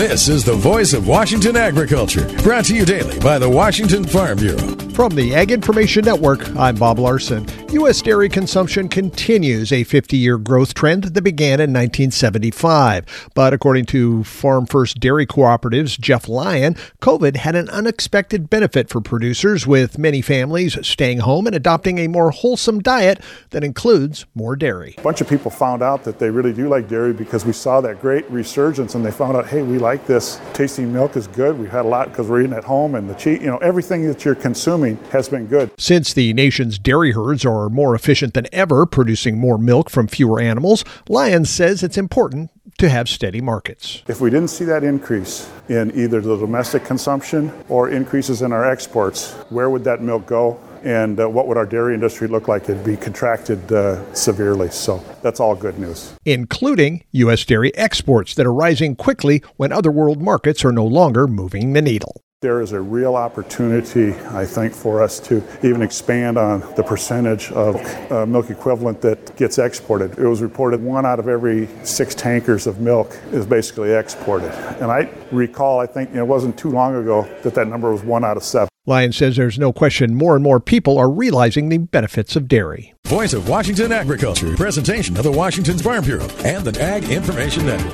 This is the voice of Washington agriculture, brought to you daily by the Washington Farm Bureau. From the Ag Information Network, I'm Bob Larson. U.S. dairy consumption continues a 50 year growth trend that began in 1975. But according to Farm First Dairy Cooperatives' Jeff Lyon, COVID had an unexpected benefit for producers, with many families staying home and adopting a more wholesome diet that includes more dairy. A bunch of people found out that they really do like dairy because we saw that great resurgence and they found out, hey, we like this. Tasting milk is good. We've had a lot because we're eating at home and the cheese, you know, everything that you're consuming has been good. Since the nation's dairy herds are more efficient than ever, producing more milk from fewer animals, Lyons says it's important to have steady markets. If we didn't see that increase in either the domestic consumption or increases in our exports, where would that milk go? And uh, what would our dairy industry look like? It'd be contracted uh, severely. So that's all good news. Including U.S. dairy exports that are rising quickly when other world markets are no longer moving the needle. There is a real opportunity, I think, for us to even expand on the percentage of uh, milk equivalent that gets exported. It was reported one out of every six tankers of milk is basically exported. And I recall, I think it wasn't too long ago that that number was one out of seven. Lyon says there's no question more and more people are realizing the benefits of dairy. Voice of Washington Agriculture, presentation of the Washington Farm Bureau and the Ag Information Network.